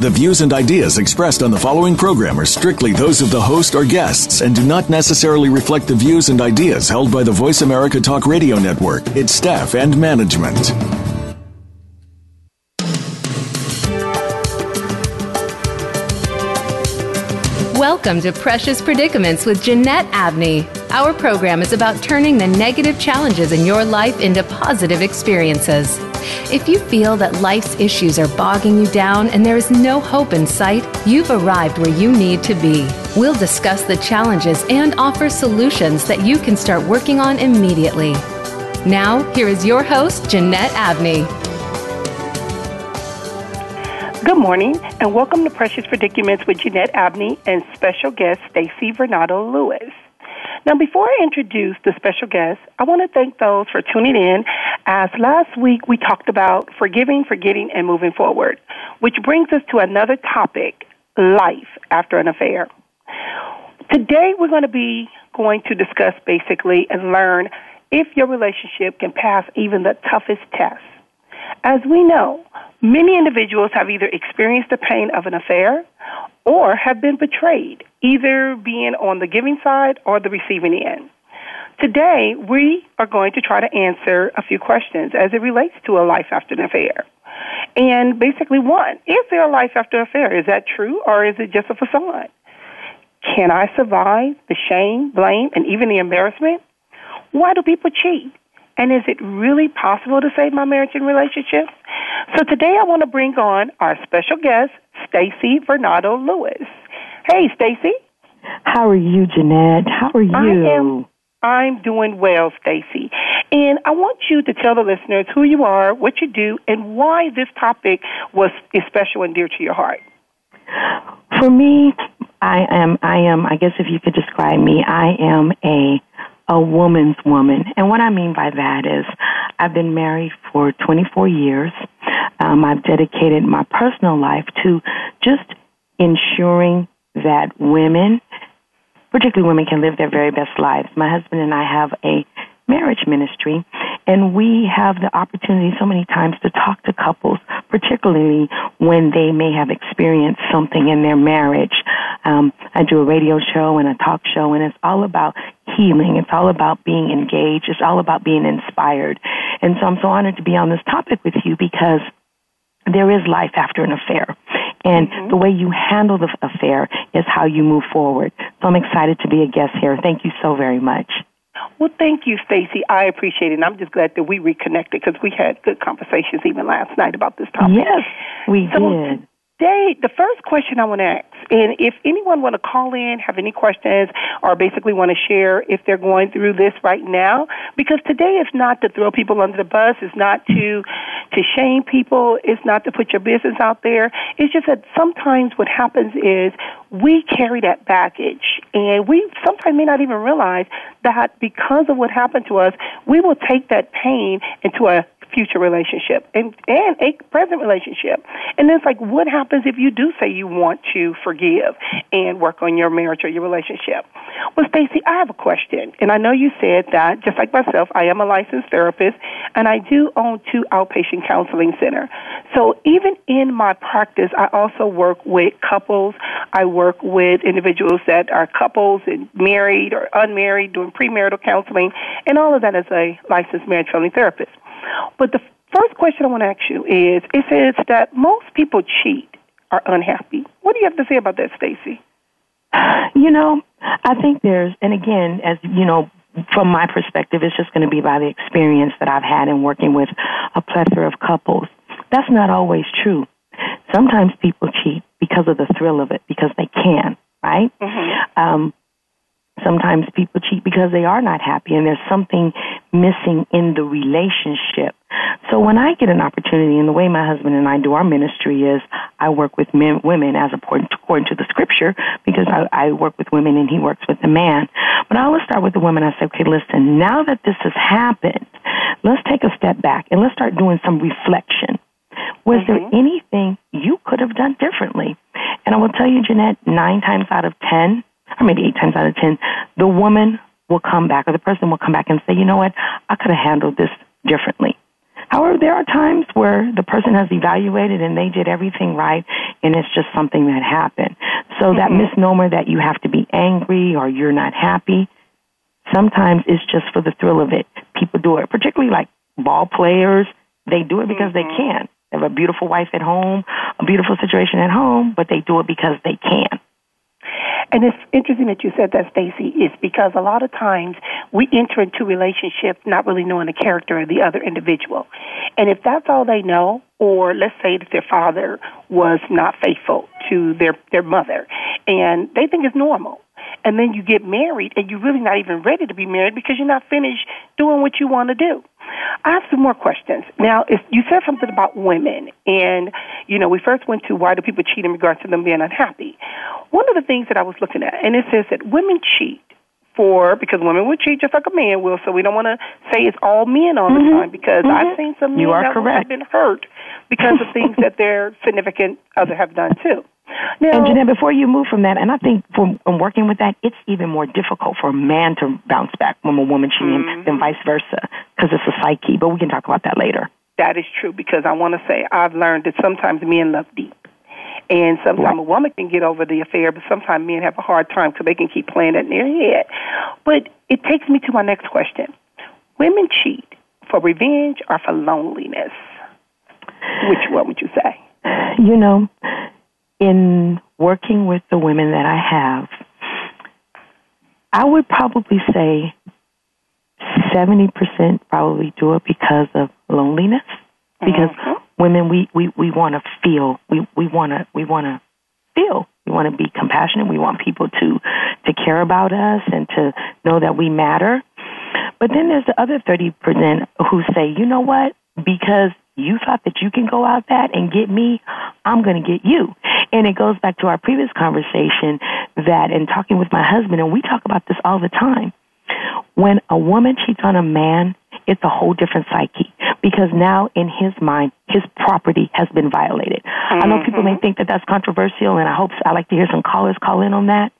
The views and ideas expressed on the following program are strictly those of the host or guests and do not necessarily reflect the views and ideas held by the Voice America Talk Radio Network, its staff, and management. Welcome to Precious Predicaments with Jeanette Abney. Our program is about turning the negative challenges in your life into positive experiences. If you feel that life's issues are bogging you down and there is no hope in sight, you've arrived where you need to be. We'll discuss the challenges and offer solutions that you can start working on immediately. Now, here is your host, Jeanette Abney. Good morning, and welcome to Precious Predicaments with Jeanette Abney and special guest Stacey Varnado-Lewis. Now, before I introduce the special guest, I want to thank those for tuning in. As last week we talked about forgiving, forgetting, and moving forward, which brings us to another topic life after an affair. Today we're going to be going to discuss basically and learn if your relationship can pass even the toughest tests. As we know, many individuals have either experienced the pain of an affair or have been betrayed, either being on the giving side or the receiving end. Today, we are going to try to answer a few questions as it relates to a life after an affair. And basically, one, is there a life after an affair? Is that true or is it just a facade? Can I survive the shame, blame, and even the embarrassment? Why do people cheat? And is it really possible to save my marriage and relationship? So today I want to bring on our special guest, Stacy Vernado Lewis. Hey, Stacey. How are you, Jeanette? How are you? I am. I'm doing well, Stacey. And I want you to tell the listeners who you are, what you do, and why this topic was is special and dear to your heart. For me, I am I am I guess if you could describe me, I am a a woman's woman. And what I mean by that is I've been married for 24 years. Um, I've dedicated my personal life to just ensuring that women, particularly women, can live their very best lives. My husband and I have a marriage ministry, and we have the opportunity so many times to talk to couples, particularly when they may have experienced something in their marriage. Um, I do a radio show and a talk show, and it's all about healing. It's all about being engaged. It's all about being inspired. And so I'm so honored to be on this topic with you because there is life after an affair. And mm-hmm. the way you handle the affair is how you move forward. So I'm excited to be a guest here. Thank you so very much. Well, thank you, Stacey. I appreciate it. And I'm just glad that we reconnected because we had good conversations even last night about this topic. Yes, we so did. Today, the first question I want to ask, and if anyone want to call in, have any questions, or basically want to share if they're going through this right now, because today is not to throw people under the bus, it's not to to shame people, it's not to put your business out there. It's just that sometimes what happens is we carry that baggage, and we sometimes may not even realize that because of what happened to us, we will take that pain into a future relationship and and a present relationship. And it's like, what happens if you do say you want to forgive and work on your marriage or your relationship? Well, Stacey, I have a question, and I know you said that just like myself, I am a licensed therapist, and I do own two outpatient counseling center. So even in my practice, I also work with couples. I work with individuals that are couples and married or unmarried, doing premarital counseling, and all of that as a licensed marriage family therapist. But the first question I want to ask you is it says that most people cheat are unhappy. What do you have to say about that, Stacey? You know, I think there's, and again, as you know, from my perspective, it's just going to be by the experience that I've had in working with a plethora of couples. That's not always true. Sometimes people cheat because of the thrill of it, because they can, right? Mm-hmm. Um, Sometimes people cheat because they are not happy and there's something missing in the relationship. So when I get an opportunity, and the way my husband and I do our ministry is I work with men, women as according to the scripture because I, I work with women and he works with the man. But I always start with the women. I say, okay, listen, now that this has happened, let's take a step back and let's start doing some reflection. Was mm-hmm. there anything you could have done differently? And I will tell you, Jeanette, nine times out of ten, or maybe eight times out of ten, the woman will come back or the person will come back and say, you know what, I could have handled this differently. However, there are times where the person has evaluated and they did everything right and it's just something that happened. So mm-hmm. that misnomer that you have to be angry or you're not happy, sometimes it's just for the thrill of it. People do it, particularly like ball players. They do it because mm-hmm. they can. They have a beautiful wife at home, a beautiful situation at home, but they do it because they can. And it's interesting that you said that, Stacey, is because a lot of times we enter into relationships not really knowing the character of the other individual. And if that's all they know, or let's say that their father was not faithful to their, their mother, and they think it's normal. And then you get married and you're really not even ready to be married because you're not finished doing what you want to do. I have some more questions. Now, if you said something about women, and you know, we first went to why do people cheat in regards to them being unhappy. One of the things that I was looking at, and it says that women cheat for because women will cheat just like a man will. So we don't want to say it's all men all mm-hmm. the time because mm-hmm. I've seen some men that have been hurt because of things that their significant other have done too. Now, and Jeanette, before you move from that, and I think from, from working with that, it's even more difficult for a man to bounce back from a woman cheating mm-hmm. than vice versa because it's a psyche. But we can talk about that later. That is true because I want to say I've learned that sometimes men love deep. And sometimes a woman can get over the affair, but sometimes men have a hard time because they can keep playing it in their head. But it takes me to my next question. Women cheat for revenge or for loneliness? Which one would you say? You know, in working with the women that I have, I would probably say 70% probably do it because of loneliness. Because mm-hmm. Women, we, we, we want to feel, we, we want to, we want to feel. We want to be compassionate. We want people to, to care about us and to know that we matter. But then there's the other 30% who say, you know what? Because you thought that you can go out that and get me, I'm going to get you. And it goes back to our previous conversation that in talking with my husband, and we talk about this all the time. When a woman cheats on a man, it's a whole different psyche because now in his mind, his property has been violated. Mm-hmm. I know people may mm-hmm. think that that's controversial, and I hope I like to hear some callers call in on that.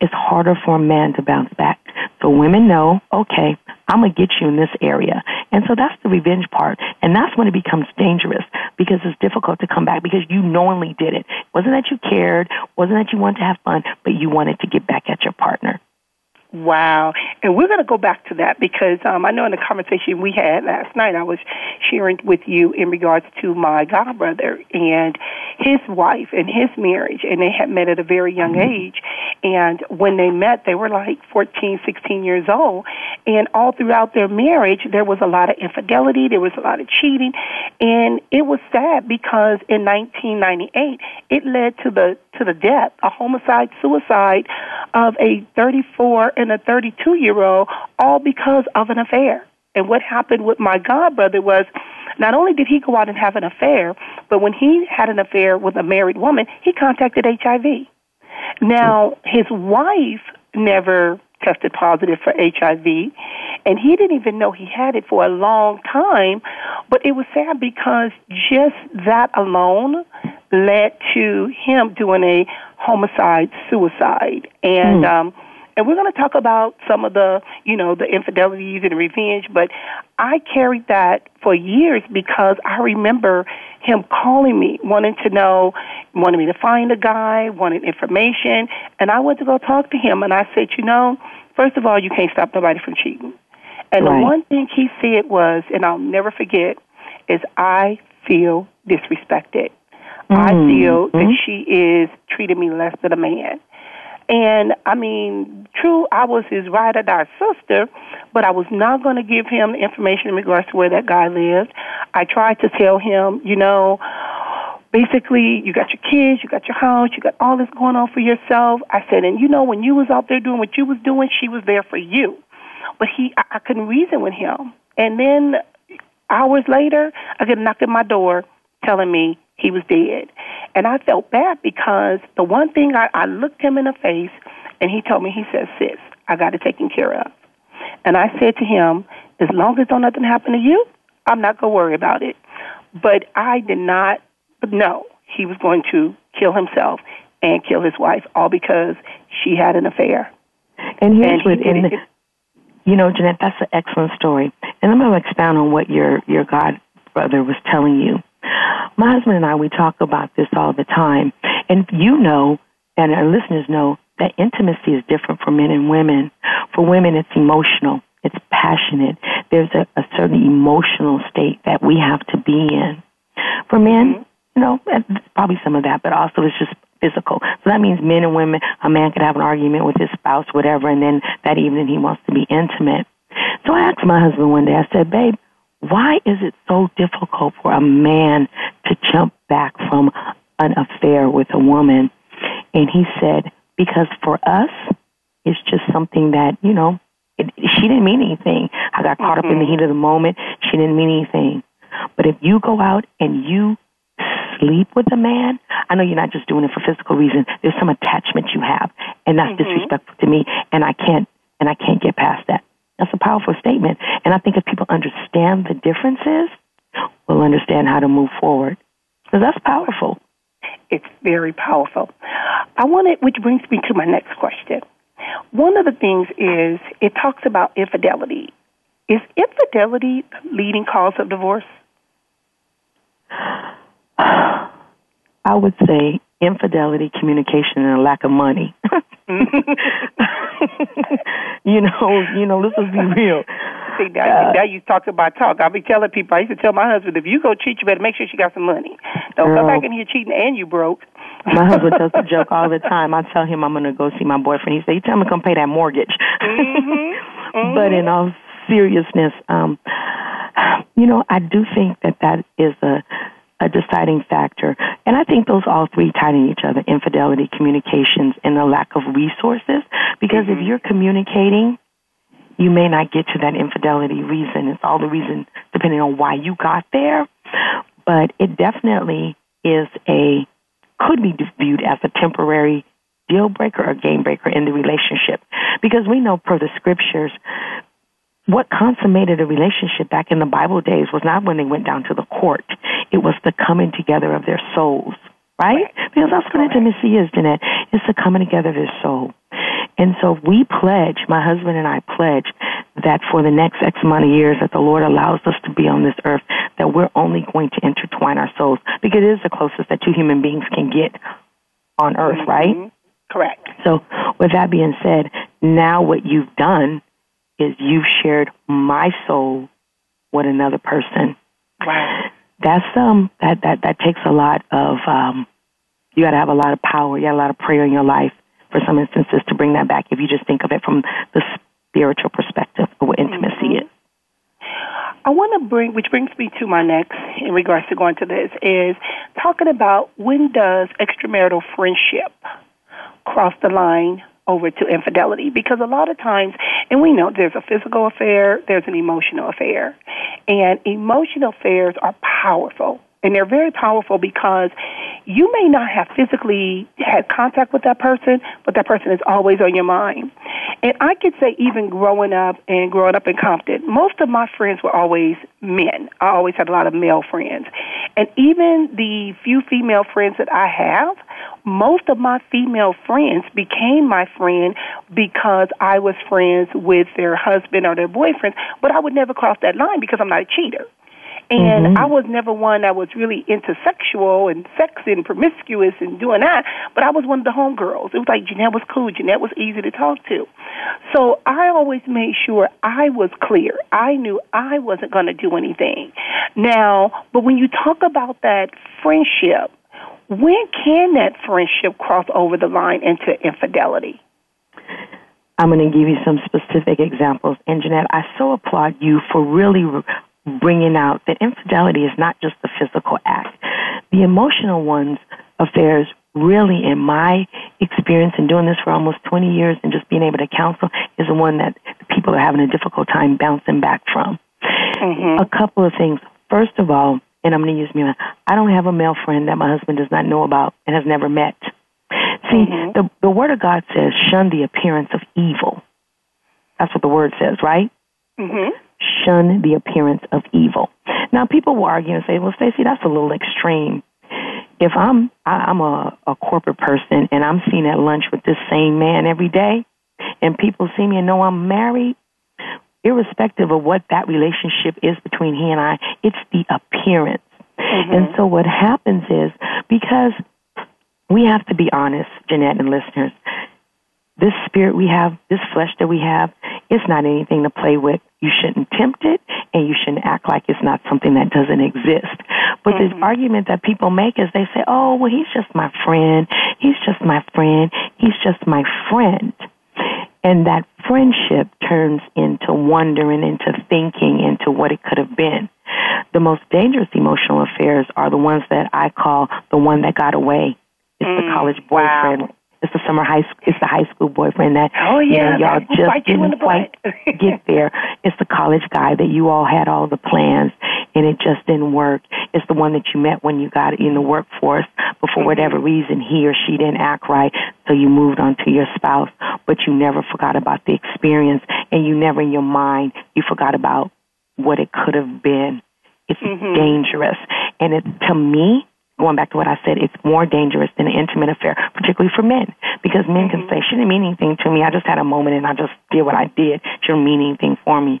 It's harder for a man to bounce back. So women know, okay, I'm going to get you in this area. And so that's the revenge part. And that's when it becomes dangerous because it's difficult to come back because you knowingly did it. it wasn't that you cared, wasn't that you wanted to have fun, but you wanted to get back at your partner. Wow. And we're going to go back to that because um, I know in the conversation we had last night, I was sharing with you in regards to my godbrother and his wife and his marriage. And they had met at a very young mm-hmm. age. And when they met, they were like 14, 16 years old. And all throughout their marriage, there was a lot of infidelity, there was a lot of cheating. And it was sad because in 1998, it led to the to the death, a homicide suicide of a 34 and a 32 year old, all because of an affair. And what happened with my godbrother was not only did he go out and have an affair, but when he had an affair with a married woman, he contacted HIV. Now, his wife never tested positive for HIV, and he didn't even know he had it for a long time. But it was sad because just that alone led to him doing a homicide suicide, and. Mm. Um, and we're going to talk about some of the, you know, the infidelities and revenge, but I carried that for years because I remember him calling me, wanting to know, wanting me to find a guy, wanting information, and I went to go talk to him, and I said, you know, first of all, you can't stop nobody from cheating. And right. the one thing he said was, and I'll never forget, is I feel disrespected. Mm. I feel mm-hmm. that she is treating me less than a man. And I mean, true, I was his ride or die sister, but I was not going to give him information in regards to where that guy lived. I tried to tell him, you know, basically, you got your kids, you got your house, you got all this going on for yourself. I said, and you know, when you was out there doing what you was doing, she was there for you. But he, I, I couldn't reason with him. And then hours later, I get a knock at my door telling me he was dead. And I felt bad because the one thing I, I looked him in the face and he told me, he said, sis, I got it taken care of. And I said to him, As long as don't nothing happen to you, I'm not going to worry about it. But I did not know he was going to kill himself and kill his wife, all because she had an affair. And here's and what, and, you know, Jeanette, that's an excellent story. And I'm going to expound on what your your God brother was telling you. My husband and I, we talk about this all the time, and you know, and our listeners know that intimacy is different for men and women. For women, it's emotional, it's passionate. There's a, a certain emotional state that we have to be in. For men, mm-hmm. you know, probably some of that, but also it's just physical. So that means men and women, a man could have an argument with his spouse, whatever, and then that evening he wants to be intimate. So I asked my husband one day, I said, babe, why is it so difficult for a man to jump back from an affair with a woman? And he said, because for us, it's just something that, you know, it, she didn't mean anything. I got caught mm-hmm. up in the mm-hmm. heat of the moment. She didn't mean anything. But if you go out and you sleep with a man, I know you're not just doing it for physical reasons. There's some attachment you have, and that's mm-hmm. disrespectful to me. And I can't, and I can't get past that. That's a powerful statement. And I think if people understand the differences, we'll understand how to move forward. So that's powerful. It's very powerful. I want it, which brings me to my next question. One of the things is it talks about infidelity. Is infidelity the leading cause of divorce? I would say infidelity, communication, and a lack of money. you know, you know, let's just be real. See, now, uh, now you talk about talk. I'll be telling people. I used to tell my husband, if you go cheat, you better make sure she got some money. Don't girl, come back in here cheating and you broke. my husband tells the joke all the time. I tell him I'm going to go see my boyfriend. He says, "You tell me to come pay that mortgage." Mm-hmm. Mm-hmm. but in all seriousness, um, you know, I do think that that is a a deciding factor. And I think those all three tie in each other infidelity, communications, and the lack of resources. Because mm-hmm. if you're communicating, you may not get to that infidelity reason. It's all the reason depending on why you got there. But it definitely is a, could be viewed as a temporary deal breaker or game breaker in the relationship. Because we know per the scriptures, what consummated a relationship back in the Bible days was not when they went down to the court. It was the coming together of their souls, right? Because that's what intimacy is, Jeanette. It's the coming together of their soul. And so we pledge, my husband and I pledge, that for the next X amount of years that the Lord allows us to be on this earth, that we're only going to intertwine our souls because it is the closest that two human beings can get on earth, mm-hmm. right? Correct. So, with that being said, now what you've done is you've shared my soul with another person. Right. That's um that that that takes a lot of um you got to have a lot of power, you got a lot of prayer in your life for some instances to bring that back if you just think of it from the spiritual perspective of what intimacy mm-hmm. is. I want to bring, which brings me to my next in regards to going to this, is talking about when does extramarital friendship cross the line over to infidelity because a lot of times, and we know there's a physical affair, there's an emotional affair, and emotional affairs are powerful. And they're very powerful because you may not have physically had contact with that person, but that person is always on your mind. And I could say, even growing up and growing up in Compton, most of my friends were always men. I always had a lot of male friends. And even the few female friends that I have, most of my female friends became my friend because I was friends with their husband or their boyfriend, but I would never cross that line because I'm not a cheater. And mm-hmm. I was never one that was really into sexual and sex and promiscuous and doing that, but I was one of the homegirls. It was like Jeanette was cool. Jeanette was easy to talk to. So I always made sure I was clear. I knew I wasn't going to do anything. Now, but when you talk about that friendship, when can that friendship cross over the line into infidelity? I'm going to give you some specific examples. And Jeanette, I so applaud you for really bringing out that infidelity is not just the physical act. The emotional ones, affairs, really, in my experience in doing this for almost 20 years and just being able to counsel, is the one that people are having a difficult time bouncing back from. Mm-hmm. A couple of things. First of all, and I'm going to use me. I don't have a male friend that my husband does not know about and has never met. See, mm-hmm. the the Word of God says, "Shun the appearance of evil." That's what the Word says, right? Mm-hmm. Shun the appearance of evil. Now, people will argue and say, well, Stacey, that's a little extreme. If I'm I, I'm a, a corporate person and I'm seen at lunch with this same man every day, and people see me and know I'm married, irrespective of what that relationship is between he and I, it's the appearance. Mm-hmm. And so what happens is because we have to be honest, Jeanette and listeners, this spirit we have, this flesh that we have, it's not anything to play with. You shouldn't tempt it, and you shouldn't act like it's not something that doesn't exist. But mm-hmm. the argument that people make is they say, oh, well, he's just my friend. He's just my friend. He's just my friend. And that friendship turns into wondering, into thinking, into what it could have been. The most dangerous emotional affairs are the ones that I call the one that got away. It's mm, the college boyfriend. Wow. It's the summer high school. It's the high school boyfriend that oh yeah, you know, y'all just didn't quite get there. It's the college guy that you all had all the plans and it just didn't work. It's the one that you met when you got in the workforce, but for mm-hmm. whatever reason he or she didn't act right, so you moved on to your spouse. But you never forgot about the experience, and you never in your mind you forgot about what it could have been. It's mm-hmm. dangerous, and it to me going back to what I said, it's more dangerous than an intimate affair, particularly for men, because men can mm-hmm. say, she didn't mean anything to me. I just had a moment and I just did what I did. She didn't mean anything for me.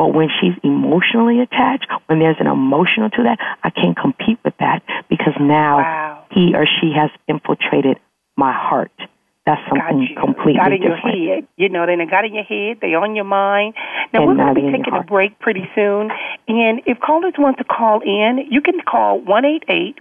But when she's emotionally attached, when there's an emotional to that, I can't compete with that because now wow. he or she has infiltrated my heart. That's something you. completely got in different. your head. You know, they got in your head. They on your mind. Now and we're going to be taking a break pretty soon. And if callers want to call in, you can call one eight eight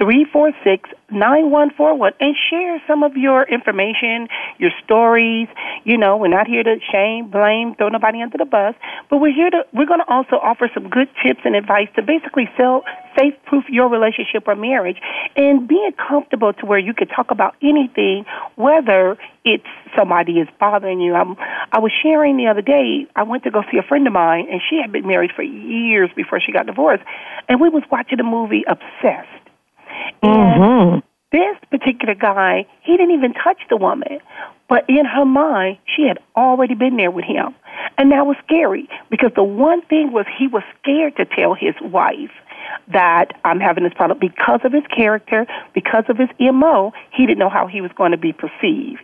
346 9141 and share some of your information, your stories. You know, we're not here to shame, blame, throw nobody under the bus, but we're here to, we're going to also offer some good tips and advice to basically sell, safe proof your relationship or marriage and being comfortable to where you can talk about anything, whether it's somebody is bothering you. I'm, I was sharing the other day, I went to go see a friend of mine and she had been married for years before she got divorced and we was watching the movie Obsessed Mm-hmm. this particular guy, he didn't even touch the woman. But in her mind, she had already been there with him. And that was scary because the one thing was he was scared to tell his wife that I'm having this problem because of his character, because of his MO, he didn't know how he was going to be perceived.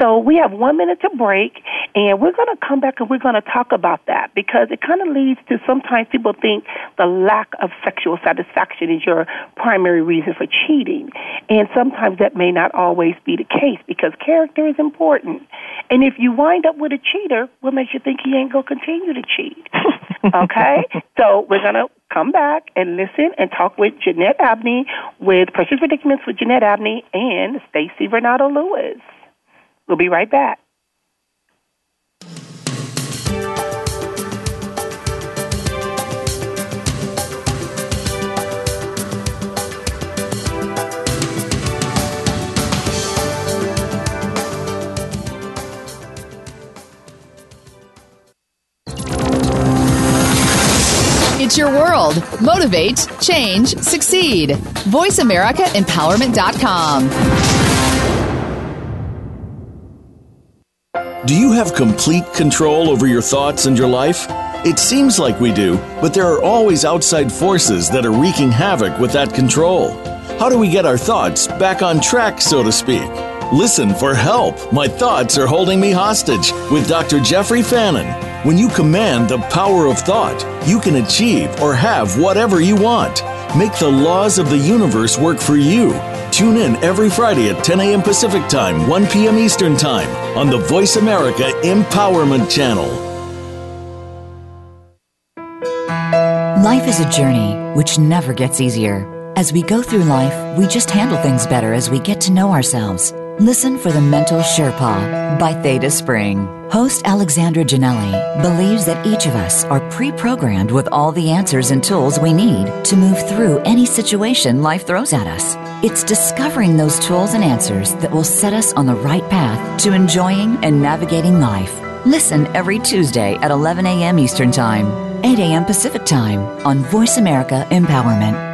So we have one minute to break, and we're going to come back and we're going to talk about that because it kind of leads to sometimes people think the lack of sexual satisfaction is your primary reason for cheating. And sometimes that may not always be the case because character is important. And if you wind up with a cheater, what makes you think he ain't going to continue to cheat? okay? so we're going to come back and listen and talk with Jeanette Abney with Precious Predicaments with Jeanette Abney and Stacey Varnado-Lewis. We'll be right back. It's your world. Motivate, change, succeed. VoiceAmericaEmpowerment.com. Do you have complete control over your thoughts and your life? It seems like we do, but there are always outside forces that are wreaking havoc with that control. How do we get our thoughts back on track, so to speak? Listen for help. My thoughts are holding me hostage with Dr. Jeffrey Fannin. When you command the power of thought, you can achieve or have whatever you want. Make the laws of the universe work for you. Tune in every Friday at 10 a.m. Pacific Time, 1 p.m. Eastern Time on the Voice America Empowerment Channel. Life is a journey which never gets easier. As we go through life, we just handle things better as we get to know ourselves. Listen for the Mental Sherpa by Theta Spring. Host Alexandra Janelli believes that each of us are pre programmed with all the answers and tools we need to move through any situation life throws at us. It's discovering those tools and answers that will set us on the right path to enjoying and navigating life. Listen every Tuesday at 11 a.m. Eastern Time, 8 a.m. Pacific Time on Voice America Empowerment.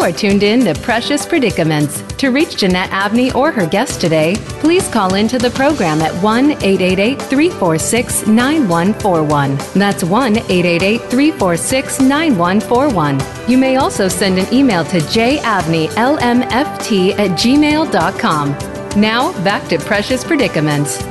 You are tuned in to Precious Predicaments. To reach Jeanette Abney or her guest today, please call into the program at 1 888 346 9141. That's 1 888 346 9141. You may also send an email to jabneylmft at gmail.com. Now, back to Precious Predicaments.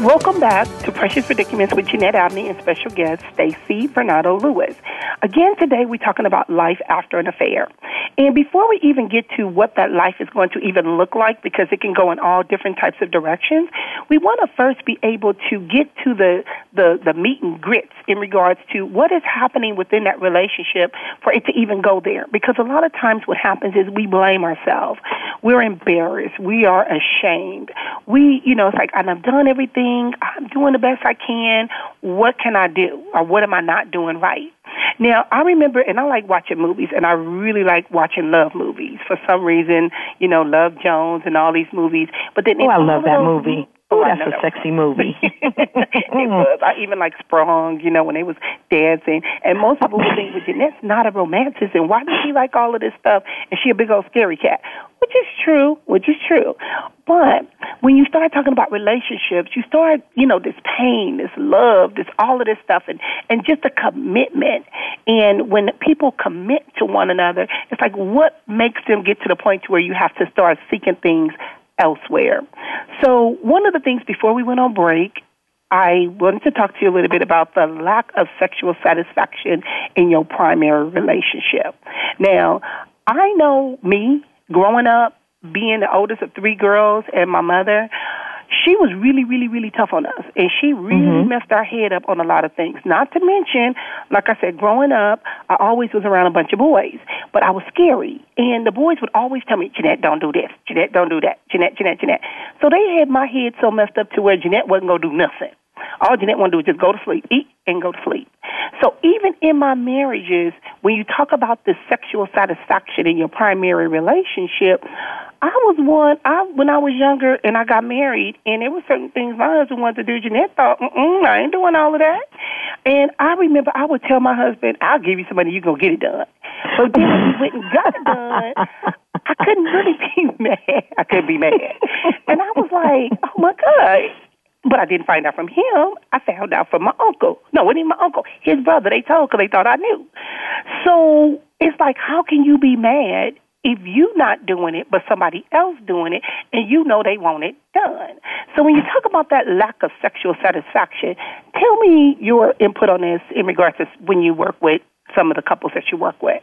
Welcome back to Precious Predicaments with Jeanette Abney and special guest Stacey Varnado-Lewis. Again, today we're talking about life after an affair. And before we even get to what that life is going to even look like, because it can go in all different types of directions, we want to first be able to get to the, the, the meat and grits in regards to what is happening within that relationship for it to even go there. Because a lot of times what happens is we blame ourselves. We're embarrassed. We are ashamed. We, you know, it's like, and I've done everything I'm doing the best I can. What can I do? Or what am I not doing right? Now, I remember, and I like watching movies, and I really like watching love movies. For some reason, you know, Love Jones and all these movies. But then, oh, I love that movie. Oh, that's a sexy movie. it was. I even like Sprung, you know, when they was dancing. And most people would think, well, Jeanette's not a romanticist, and why does she like all of this stuff? And she a big old scary cat, which is true, which is true. But when you start talking about relationships, you start, you know, this pain, this love, this all of this stuff, and and just a commitment. And when people commit to one another, it's like what makes them get to the point to where you have to start seeking things elsewhere. So, one of the things before we went on break, I wanted to talk to you a little bit about the lack of sexual satisfaction in your primary relationship. Now, I know me growing up, being the oldest of three girls, and my mother she was really, really, really tough on us. And she really mm-hmm. messed our head up on a lot of things. Not to mention, like I said, growing up, I always was around a bunch of boys, but I was scary. And the boys would always tell me, Jeanette, don't do this. Jeanette, don't do that. Jeanette, Jeanette, Jeanette. So they had my head so messed up to where Jeanette wasn't going to do nothing. All Jeanette wanted to do was just go to sleep, eat, and go to sleep. So even in my marriages, when you talk about the sexual satisfaction in your primary relationship, I was one. I when I was younger and I got married, and there were certain things my husband wanted to do. Jeanette thought, Mm-mm, I ain't doing all of that. And I remember I would tell my husband, "I'll give you some money. You go get it done." So then when he went and got it done, I couldn't really be mad. I couldn't be mad, and I was like, "Oh my god." But I didn't find out from him. I found out from my uncle. No, it wasn't my uncle. His brother. They told because they thought I knew. So it's like, how can you be mad if you're not doing it, but somebody else doing it, and you know they want it done. So when you talk about that lack of sexual satisfaction, tell me your input on this in regards to when you work with some of the couples that you work with.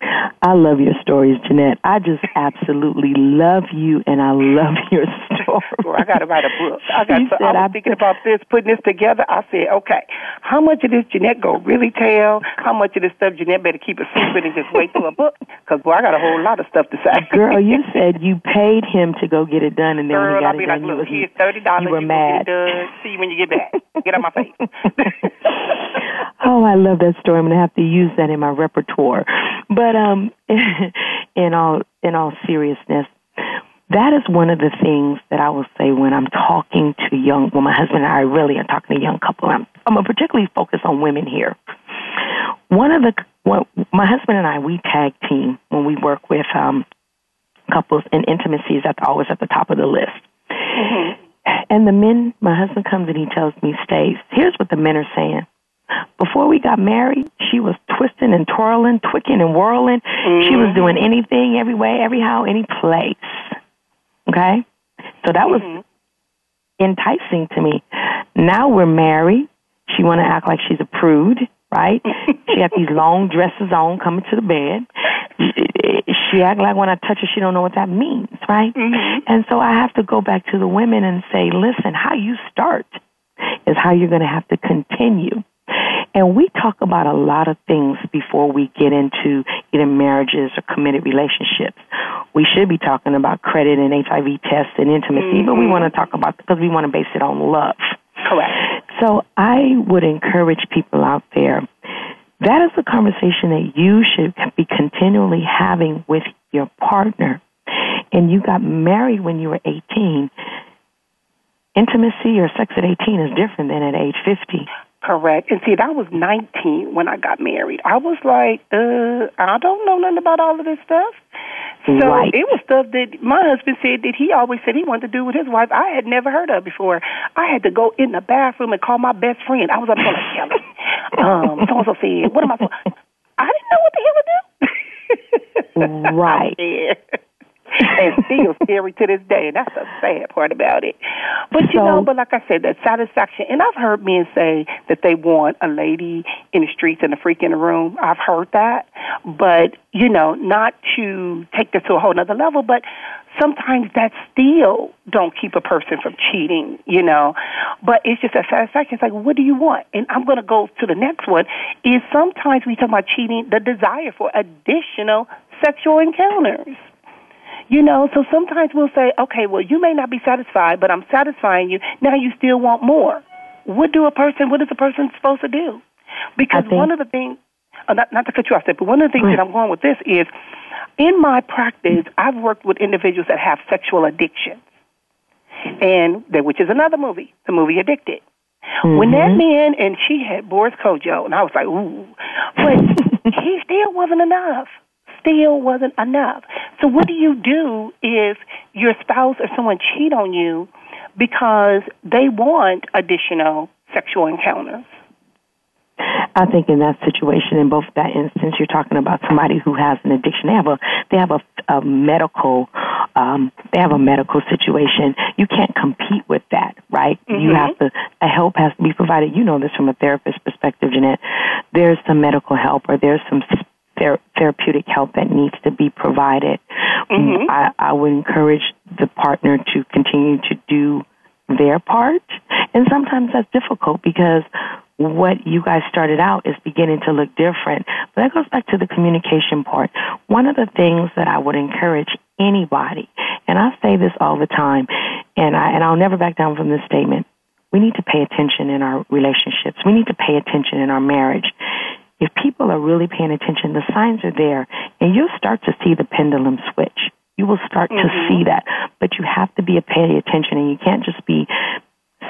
I love your stories, Jeanette. I just absolutely love you, and I love your story. well, I got to write a book. I got. To, I was I, thinking about this, putting this together. I said, okay, how much of this Jeanette go really tell? How much of this stuff Jeanette better keep a secret and just wait till a book? Because boy, I got a whole lot of stuff to say. Girl, you said you paid him to go get it done, and then Girl, when he got I'll be it like, done, look, you, here's thirty dollars. You were you mad. Get it done. See you when you get back. Get out my face. oh, I love that story. I'm going to have to use that in my repertoire. But um, in all in all seriousness, that is one of the things that I will say when I'm talking to young. Well, my husband and I really are talking to young couple. I'm I'm particularly focused on women here. One of the what my husband and I we tag team when we work with um, couples, and intimacy is at, always at the top of the list. Mm-hmm. And the men, my husband comes and he tells me, Stace, here's what the men are saying. Before we got married, she was twisting and twirling, twicking and whirling. Mm-hmm. She was doing mm-hmm. anything, every way, every how, any place. Okay? So that mm-hmm. was enticing to me. Now we're married. She want to act like she's a prude, right? she had these long dresses on coming to the bed. She act like when I touch her, she don't know what that means, right? Mm-hmm. And so I have to go back to the women and say, listen, how you start is how you're going to have to continue. And we talk about a lot of things before we get into either marriages or committed relationships. We should be talking about credit and HIV tests and intimacy, mm-hmm. but we want to talk about because we want to base it on love. Correct. So I would encourage people out there. That is a conversation that you should be continually having with your partner. And you got married when you were 18 intimacy or sex at 18 is different than at age 50. Correct. And see, I was 19 when I got married. I was like, uh, I don't know nothing about all of this stuff. So Right. it was stuff that my husband said that he always said he wanted to do with his wife. I had never heard of before. I had to go in the bathroom and call my best friend. I was phone like, Kelly, um, so and so said, what am I supposed? I didn't know what the hell to do. Right. And still scary to this day. And that's the sad part about it. But you So- know, but like I said, that satisfaction. And I've heard men say that they want a lady in the streets and a freak in the room. I've heard that, but you know, not to take this to a whole nother level, but sometimes that still don't keep a person from cheating, you know. But it's just a satisfaction. It's like, what do you want? And I'm going to go to the next one. Is sometimes we talk about cheating, the desire for additional sexual encounters. You know, so sometimes we'll say, okay, well, you may not be satisfied, but I'm satisfying you. Now you still want more. What do a person? What is a person supposed to do? Because think- one of the things, uh, not, not to cut you off, but one of the things that. I'm going with this is, in my practice, I've worked with individuals that have sexual addictions, and that which is another movie, the movie Addicted. When that man and she had Boris Kodjoe, and I was like, ooh, but he still wasn't enough. Still wasn't enough. So what do you do if your spouse or someone cheat on you because they want additional sexual encounters? I think in that situation, in both that instance, you're talking about somebody who has an addiction. They have a they have a, a medical um, they have a medical situation. You can't compete with that, right? You Mhm. have to a help has to be provided. You know this from a therapist perspective, Jeanette. There's some medical help or there's some ther- therapeutic help that needs to be provided. Mhm. I, I would encourage the partner to continue to do their part. And sometimes that's difficult because what you guys started out is beginning to look different. But that goes back to the communication part. One of the things that I would encourage anybody, and I say this all the time, and I and I'll never back down from this statement. We need to pay attention in our relationships. We need to pay attention in our marriage. If people are really paying attention, the signs are there, and you'll start to see the pendulum switch. You will start to mm-hmm. see that, but you have to be a pay attention, and you can't just be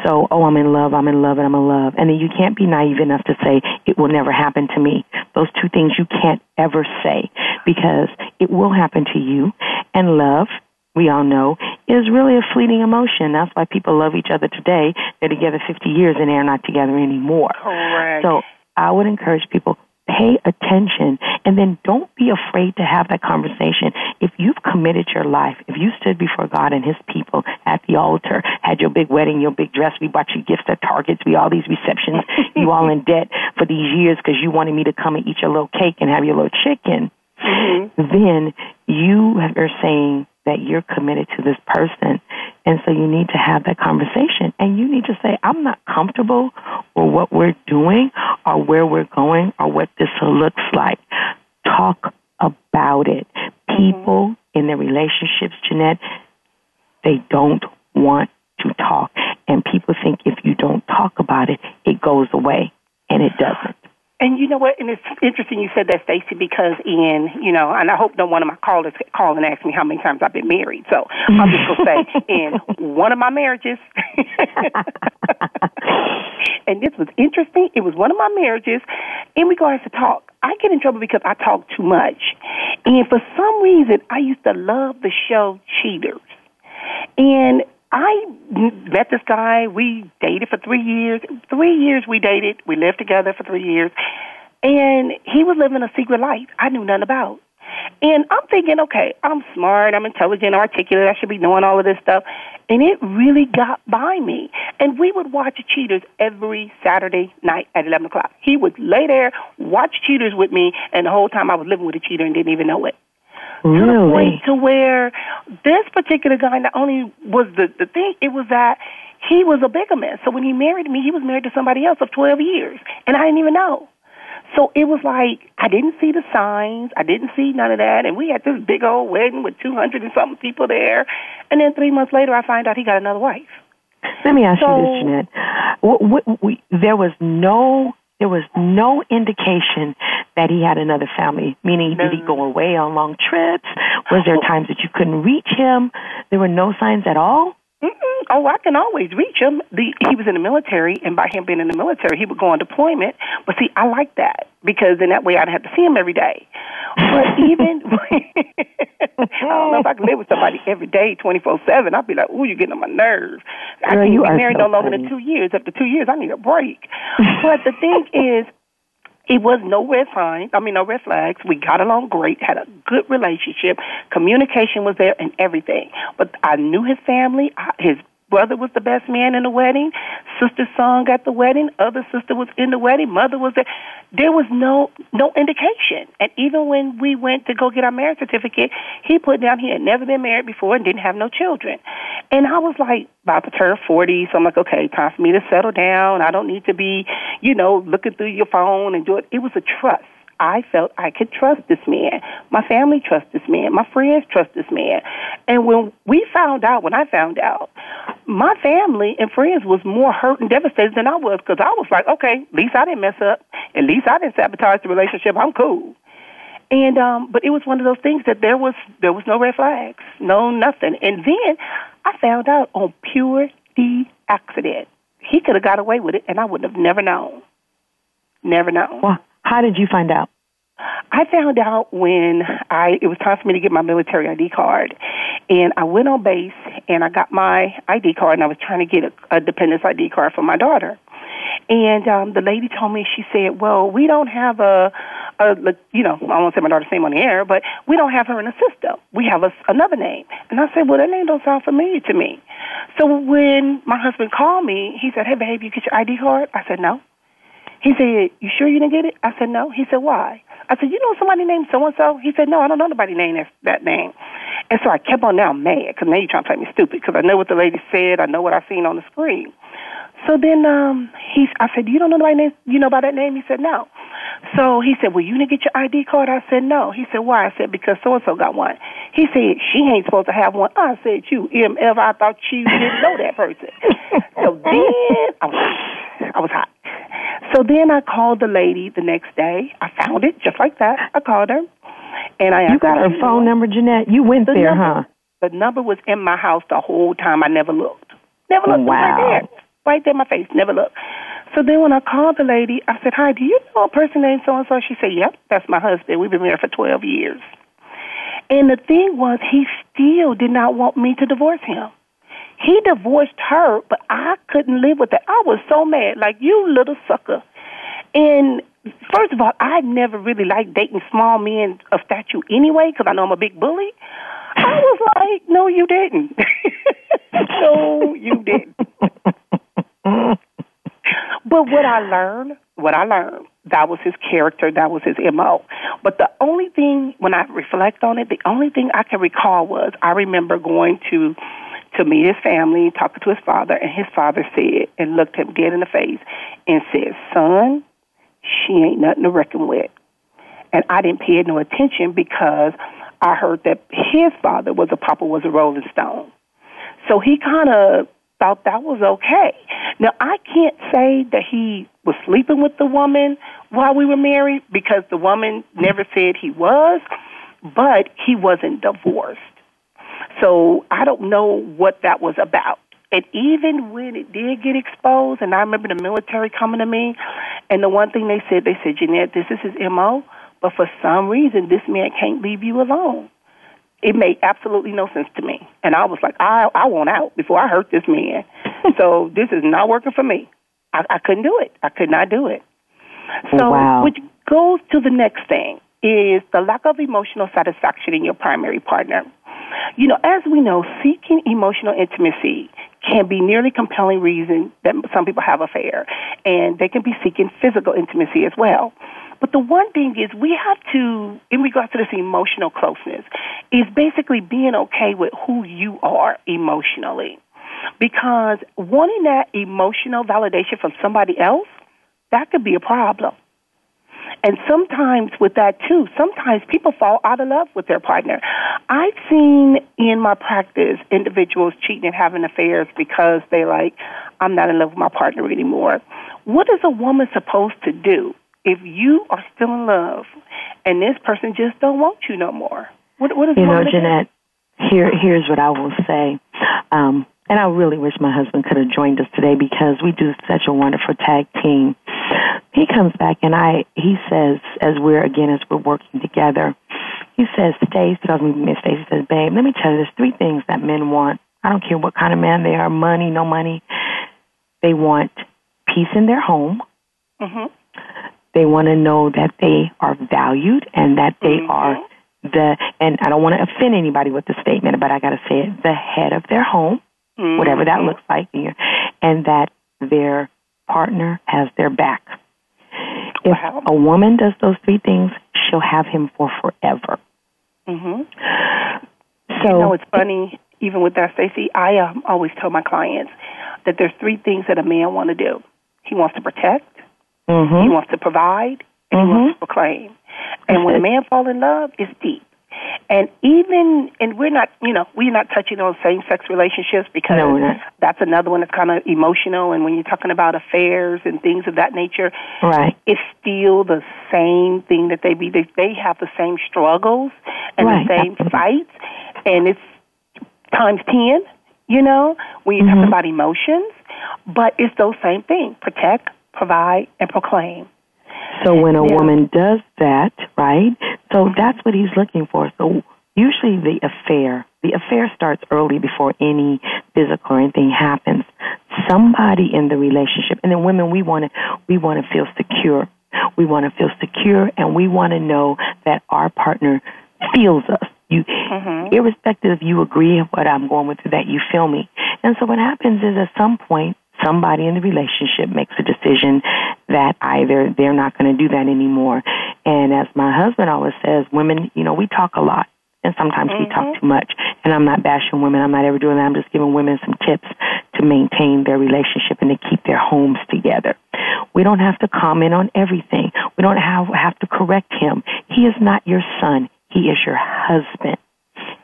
so, oh, I'm in love, I'm in love, and I'm in love. And then you can't be naive enough to say, it will never happen to me. Those two things you can't ever say because it will happen to you. And love, we all know, is really a fleeting emotion. That's why people love each other today. They're together 50 years and they're not together anymore. Correct. So I would encourage people pay attention and then don't be afraid to have that conversation. If you've committed your life, if you stood before God and his people at the altar, had your big wedding, your big dress, we bought you gifts at Targets, we all these receptions, you all in debt for these years because you wanted me to come and eat your little cake and have your little chicken, mm-hmm. then you are saying that you're committed to this person. And so you need to have that conversation. And you need to say, I'm not comfortable with what we're doing or where we're going or what this looks like. Talk about it. People in their relationships, Jeanette, they don't want to talk. And people think if you don't talk about it, it goes away. And it doesn't. And you know what? And it's interesting you said that, Stacey, because in you know, and I hope no one of my callers call and ask me how many times I've been married. So I'm just gonna say, in one of my marriages, and this was interesting. It was one of my marriages, in regards to talk. I get in trouble because I talk too much, and for some reason, I used to love the show Cheaters, and I met this guy. We dated for three years. Three years we dated. We lived together for three years. And he was living a secret life I knew nothing about. And I'm thinking, okay, I'm smart, I'm intelligent, articulate, I should be knowing all of this stuff. And it really got by me. And we would watch Cheaters every Saturday night at 11 o'clock. He would lay there, watch Cheaters with me, and the whole time I was living with a cheater and didn't even know it to the point to where this particular guy not only was the the thing, it was that he was a bigamist. So when he married me, he was married to somebody else of twelve years, and I didn't even know. So it was like I didn't see the signs, I didn't see none of that, and we had this big old wedding with two hundred and something people there, and then three months later, I find out he got another wife. Let me ask So- you this, Jeanette. What, what, we, there was no there was no indication that he had another family. Meaning, did he go away on long trips? Was there times that you couldn't reach him? There were no signs at all. Mm-mm. Oh, I can always reach him. The, he was in the military, and by him being in the military, he would go on deployment. But see, I like that because in that way I'd have to see him every day. But even I don't know if I could live with somebody every day, twenty four seven. I'd be like, "Ooh, you're getting on my nerves." I Girl, can't you be are married so no longer funny. than two years. After two years, I need a break. but the thing is, it was no red signs. I mean, no red flags. We got along great, had a good relationship. Communication was there and everything. But I knew his family. His brother was the best man in the wedding. Sister sung at the wedding. Other sister was in the wedding. Mother was there. There was no no indication. And even when we went to go get our marriage certificate, he put down he had never been married before and didn't have no children. And I was like about to turn forty, so I'm like, okay, time for me to settle down. I don't need to be, you know, looking through your phone and do it. It was a trust. I felt I could trust this man. My family trusts this man. My friends trust this man. And when we found out, when I found out, my family and friends was more hurt and devastated than I was because I was like, okay, at least I didn't mess up. At least I didn't sabotage the relationship. I'm cool. And um, but it was one of those things that there was there was no red flags, no nothing. And then I found out on pure D accident. He could have got away with it, and I would have never known. Never known. Well, how did you find out? I found out when I it was time for me to get my military ID card, and I went on base and I got my ID card, and I was trying to get a, a dependence ID card for my daughter. And um, the lady told me, she said, "Well, we don't have a, a, you know, I won't say my daughter's name on the air, but we don't have her in the system. We have a, another name." And I said, "Well, that name don't sound familiar to me." So when my husband called me, he said, "Hey, babe, you get your ID card?" I said, "No." He said, "You sure you didn't get it?" I said, "No." He said, "Why?" I said, "You know somebody named so and so?" He said, "No, I don't know nobody named that, that name." And so I kept on now mad because now you're trying to play me stupid because I know what the lady said, I know what I seen on the screen. So then um he, I said, "You don't know nobody name? You know by that name?" He said, "No." So he said, "Well, you didn't get your ID card?" I said, "No." He said, "Why?" I said, "Because so and so got one." He said, "She ain't supposed to have one." I said, "You MF, I thought you didn't know that person." so then I was, I was hot. So then I called the lady the next day. I found it just like that. I called her, and I You got her her phone number, Jeanette. You went The there, number. huh? The number was in my house the whole time. I never looked. Never looked. Wow. Right there. Right there in my face. Never looked. So then when I called the lady, I said, Hi, do you know a person named so and so? She said, Yep, that's my husband. We've been married for 12 years. And the thing was, he still did not want me to divorce him. He divorced her, but I couldn't live with that. I was so mad. Like, you little sucker. And first of all, I never really liked dating small men of stature anyway, because I know I'm a big bully. I was like, no, you didn't. no, you didn't. But what I learned, what I learned, that was his character, that was his MO. But the only thing, when I reflect on it, the only thing I can recall was I remember going to to meet his family, talking to his father, and his father said and looked him dead in the face and said, "Son, she ain't nothing to reckon with." And I didn't pay no attention because I heard that his father was a papa was a Rolling Stone. So he kind of thought that was okay. Now, I can't say that he was sleeping with the woman while we were married because the woman never said he was, but he wasn't divorced. So I don't know what that was about. And even when it did get exposed, and I remember the military coming to me, and the one thing they said, they said, Jeanette, this is his MO, but for some reason, this man can't leave you alone it made absolutely no sense to me. And I was like, I I want out before I hurt this man. so this is not working for me. I, I couldn't do it. I could not do it. So Wow. which goes to the next thing is the lack of emotional satisfaction in your primary partner. You know, as we know, seeking emotional intimacy can be nearly compelling reason that some people have affair, and they can be seeking physical intimacy as well. But the one thing is we have to, in regards to this emotional closeness, is basically being okay with who you are emotionally. Because wanting that emotional validation from somebody else, that could be a problem. And sometimes with that too, sometimes people fall out of love with their partner. I've seen in my practice individuals cheating and having affairs because they like, I'm not in love with my partner anymore. What is a woman supposed to do if you are still in love and this person just don't want you no more? What, what is You know? Jeanette, here here's what I will say. Um, and I really wish my husband could have joined us today because we do such a wonderful tag team. He comes back and I he says as we're again as we're working together, he says, Stace, because Miss Stacy says, babe, let me tell you, there's three things that men want. I don't care what kind of man they are, money, no money. They want peace in their home. Mm-hmm. They want to know that they are valued and that they mm-hmm. are the, and I don't want to offend anybody with the statement, but I got to say it, the head of their home, mm-hmm. whatever that looks like, and that their partner has their back. If wow. a woman does those three things, she'll have him for forever. Mm-hmm. So you know, it's funny. Even with that, Stacy, I um, always tell my clients that there's three things that a man want to do. He wants to protect. Mm-hmm. He wants to provide. And mm-hmm. he wants to proclaim. And when a man fall in love, it's deep. And even, and we're not, you know, we're not touching on same sex relationships because no, that's another one that's kind of emotional. And when you're talking about affairs and things of that nature, right, it's still the same thing that they be. They, they have the same struggles and right. the same Absolutely. fights, and it's times ten. You know, when you mm-hmm. talk about emotions, but it's those same things: protect, provide, and proclaim. So when a yeah. woman does that, right? So that's what he's looking for. So usually the affair, the affair starts early before any physical or anything happens. Somebody in the relationship, and then women, we want to, we want to feel secure. We want to feel secure, and we want to know that our partner feels us. You, mm-hmm. irrespective of you agree what I'm going with, that you feel me. And so what happens is at some point, somebody in the relationship makes a decision that either they're not going to do that anymore. And as my husband always says, women, you know, we talk a lot and sometimes mm-hmm. we talk mm-hmm. too much. And I'm not bashing women. I'm not ever doing that. I'm just giving women some tips to maintain their relationship and to keep their homes together. We don't have to comment on everything. We don't have, have to correct him. He is not your son. He is your husband.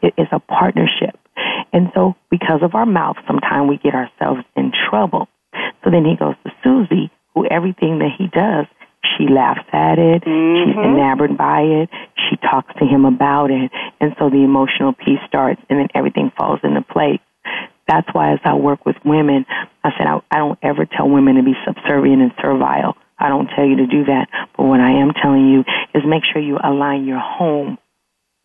It is a partnership. And so because of our mouth, sometimes we get ourselves in trouble. So then he goes to Susie, who everything that he does, she laughs at it, mm-hmm. she's enamored by it, she talks to him about it, and so the emotional piece starts, and then everything falls into place. That's why, as I work with women, I said I, I don't ever tell women to be subservient and servile. I don't tell you to do that. But what I am telling you is make sure you align your home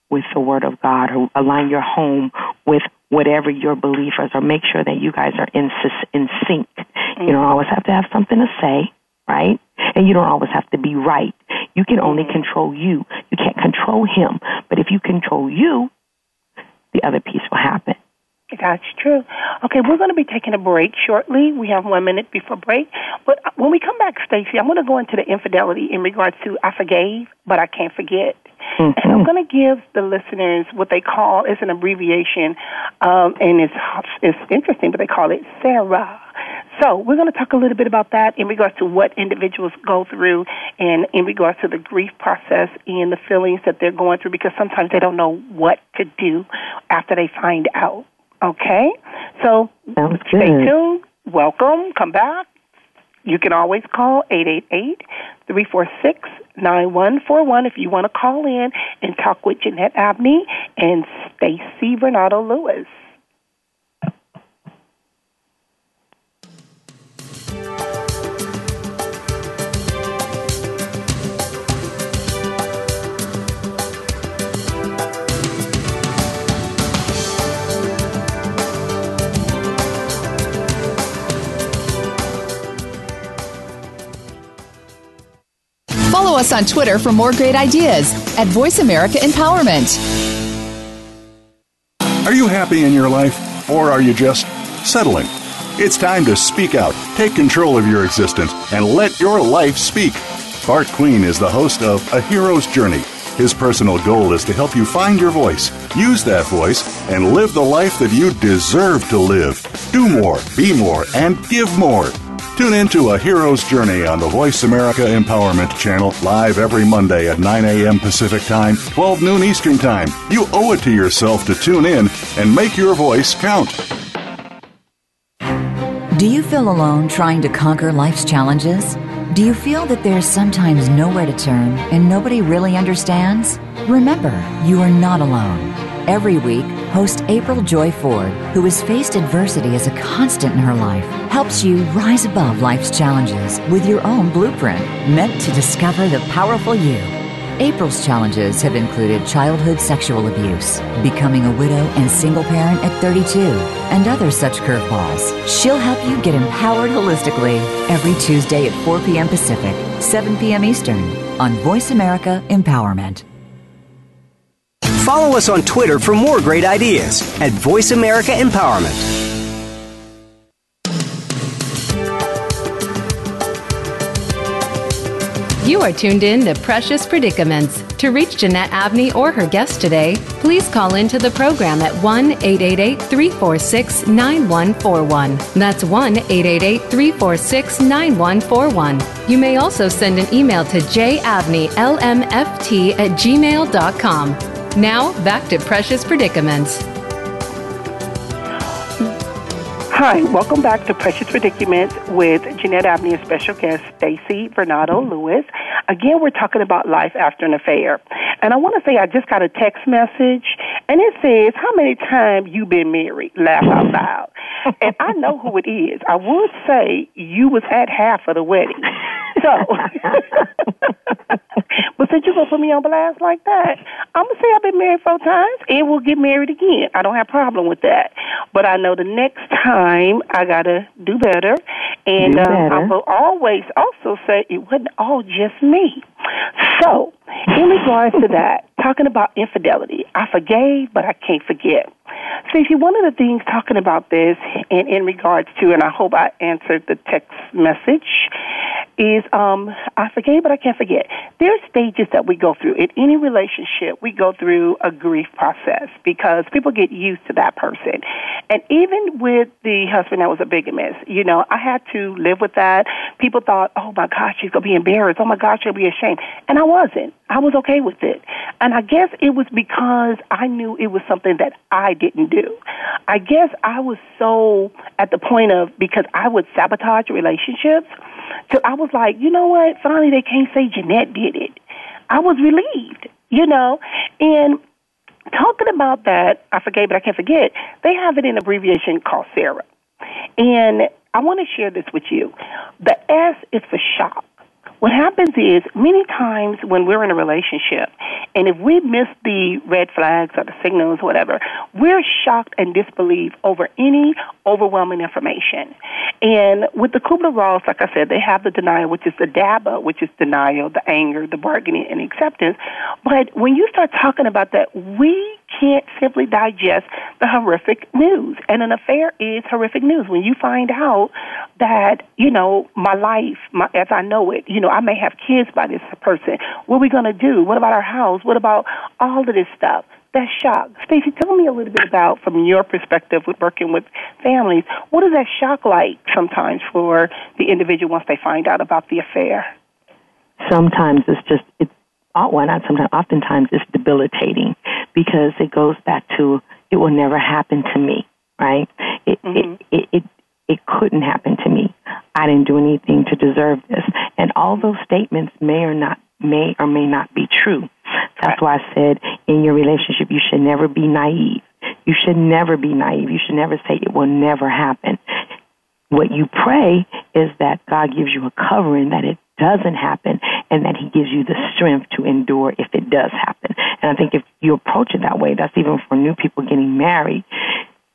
with the Word of God or align your home with whatever your belief is or make sure that you guys are in, in sync. Mm-hmm. You don't always have to have something to say, right? And you don't always have to be right. You can only mm-hmm. control you. You can't control him. But if you control you, the other piece will happen. That's true. Okay, we're going to be taking a break shortly. We have one minute before break. But when we come back, Stacy, I'm going to go into the infidelity in regards to I forgave, but I can't forget. Mm-hmm. And I'm going to give the listeners what they call, it's an abbreviation, um, and it's, it's interesting, but they call it Sarah. So we're going to talk a little bit about that in regards to what individuals go through and in regards to the grief process and the feelings that they're going through because sometimes they don't know what to do after they find out. Okay? So stay tuned. Welcome. Come back. You can always call 888-346-9141 if you want to call in and talk with Jeanette Abney and Stacy Varnado Lewis. Us on Twitter for more great ideas at Voice America Empowerment. Are you happy in your life or are you just settling? It's time to speak out, take control of your existence, and let your life speak. Bart Queen is the host of A Hero's Journey. His personal goal is to help you find your voice, use that voice, and live the life that you deserve to live. Do more, be more, and give more. Tune in to A Hero's Journey on the Voice America Empowerment Channel, live every Monday at 9 a.m. Pacific Time, 12 noon Eastern Time. You owe it to yourself to tune in and make your voice count. Do you feel alone trying to conquer life's challenges? Do you feel that there's sometimes nowhere to turn and nobody really understands? Remember, you are not alone. Every week, host April Joy Ford, who has faced adversity as a constant in her life, helps you rise above life's challenges with your own blueprint meant to discover the powerful you. April's challenges have included childhood sexual abuse, becoming a widow and single parent at 32, and other such curveballs. She'll help you get empowered holistically every Tuesday at 4 p.m. Pacific, 7 p.m. Eastern on Voice America Empowerment. Follow us on Twitter for more great ideas at Voice America Empowerment. You are tuned in to Precious Predicaments. To reach Jeanette Abney or her guest today, please call into the program at 1 888 346 9141. That's 1 888 346 9141. You may also send an email to jabneylmft at gmail.com. Now, back to Precious Predicaments. Hi, welcome back to Precious Predicaments with Jeanette Abney and special guest Stacy Varnado Lewis. Again, we're talking about life after an affair. And I want to say I just got a text message and it says, How many times you been married? Laugh out loud. and I know who it is. I would say you was at half of the wedding. So But since you're gonna put me on blast like that, I'm gonna say I've been married four times and we'll get married again. I don't have a problem with that. But I know the next time I gotta do better. And Do um. I will always also say it wasn't all just me. So, in regards to that, talking about infidelity, I forgave, but I can't forget. Stacey, one of the things talking about this, and in regards to, and I hope I answered the text message, is um, I forgave, but I can't forget. There are stages that we go through. In any relationship, we go through a grief process because people get used to that person. And even with the husband that was a bigamist, you know, I had to live with that. People thought, oh my gosh, she's going to be embarrassed. Oh my gosh, she'll be ashamed. And I wasn't. I was okay with it. And I guess it was because I knew it was something that I didn't do. I guess I was so at the point of, because I would sabotage relationships. So I was like, you know what? Finally, they can't say Jeanette did it. I was relieved, you know? And talking about that, I forget, but I can't forget, they have it in abbreviation called Sarah. And I want to share this with you. The S is for shock. What happens is many times when we're in a relationship, and if we miss the red flags or the signals, whatever, we're shocked and disbelief over any overwhelming information. And with the Kubler Ross, like I said, they have the denial, which is the DABA, which is denial, the anger, the bargaining, and acceptance. But when you start talking about that, we can't simply digest the horrific news. And an affair is horrific news. When you find out that, you know, my life, my, as I know it, you know, I may have kids by this person. What are we going to do? What about our house? What about all of this stuff? That shock. Stacey, tell me a little bit about, from your perspective with working with families, what is that shock like sometimes for the individual once they find out about the affair? sometimes it's just it's well not sometimes oftentimes it's debilitating because it goes back to it will never happen to me right? It it, mm-hmm. it it it couldn't happen to me. I didn't do anything to deserve this. And all those statements may or not may or may not be true. That's why i said in your relationship you should never be naive. You should never be naive. You should never say it will never happen. What you pray is that God gives you a covering that it doesn't happen and that He gives you the strength to endure if it does happen. And I think if you approach it that way, that's even for new people getting married.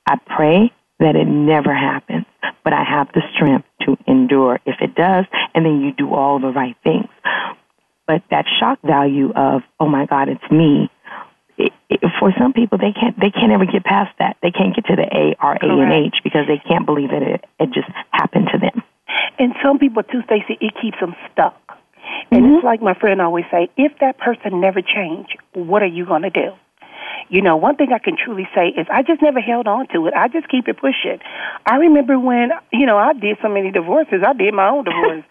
I pray that it never happens, but I have the strength to endure if it does, and then you do all the right things. But that shock value of, oh my God, it's me, it, it, for some people they can't they can't ever get past that. They can't get to the A R A and H because they can't believe that it it just happened to them. And some people too, Stacey, it keeps them stuck. And it's like my friend always say, if that person never changed, what are you going to do? You know, one thing I can truly say is I just never held on to it. I just keep it pushing. I remember when, you know, I did so many divorces. I did my own divorce.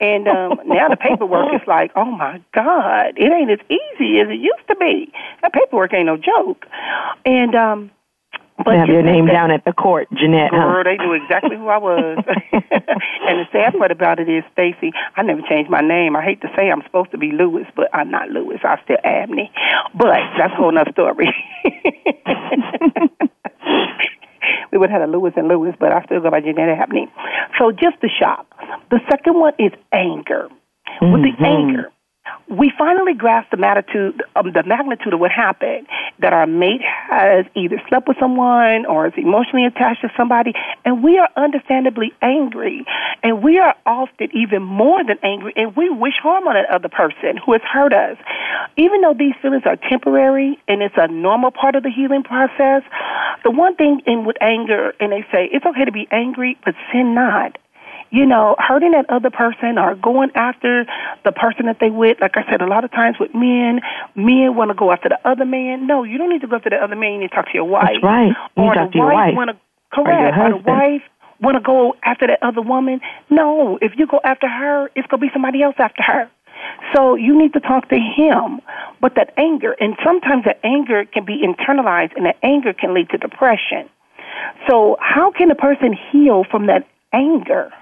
and um now the paperwork is like, oh my God, it ain't as easy as it used to be. That paperwork ain't no joke. And um But have your name down at the court, Jeanette. Girl, huh? they knew exactly who I was. and the sad part about it is, Stacy, I never changed my name. I hate to say I'm supposed to be Lewis, but I'm not Lewis. I'm still Abney. But that's a whole nother story. we would have had a Lewis and Lewis, but I still go by Jeanette Abney. So just the shock. The second one is anger. Mm-hmm. With the mm-hmm. anger, we finally grasp the magnitude, um, the magnitude of what happened. That our mate has either slept with someone or is emotionally attached to somebody, and we are understandably angry. And we are often even more than angry, and we wish harm on that other person who has hurt us. Even though these feelings are temporary and it's a normal part of the healing process, the one thing in with anger, and they say it's okay to be angry, but sin not you know, hurting that other person or going after the person that they with. Like I said, a lot of times with men, men want to go after the other man. No, you don't need to go after the other man. You need to talk to your wife. That's right. You or talk the to your wife. Want to, correct. Or, or the wife want to go after that other woman. No, if you go after her, it's going to be somebody else after her. So you need to talk to him. But that anger, and sometimes that anger can be internalized, and that anger can lead to depression. So how can a person heal from that anger?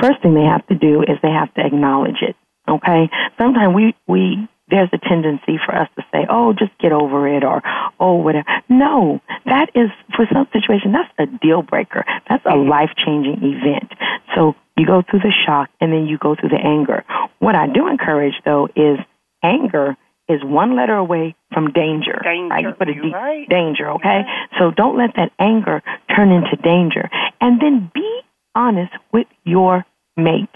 First thing they have to do is they have to acknowledge it. Okay? Sometimes we, we, there's a tendency for us to say, oh, just get over it or, oh, whatever. No, that is, for some situation, that's a deal breaker. That's a life changing event. So you go through the shock and then you go through the anger. What I do encourage though is anger is one letter away from danger. Danger. Right? You put a D, right. danger, okay? So don't let that anger turn into danger. And then be honest with your mate.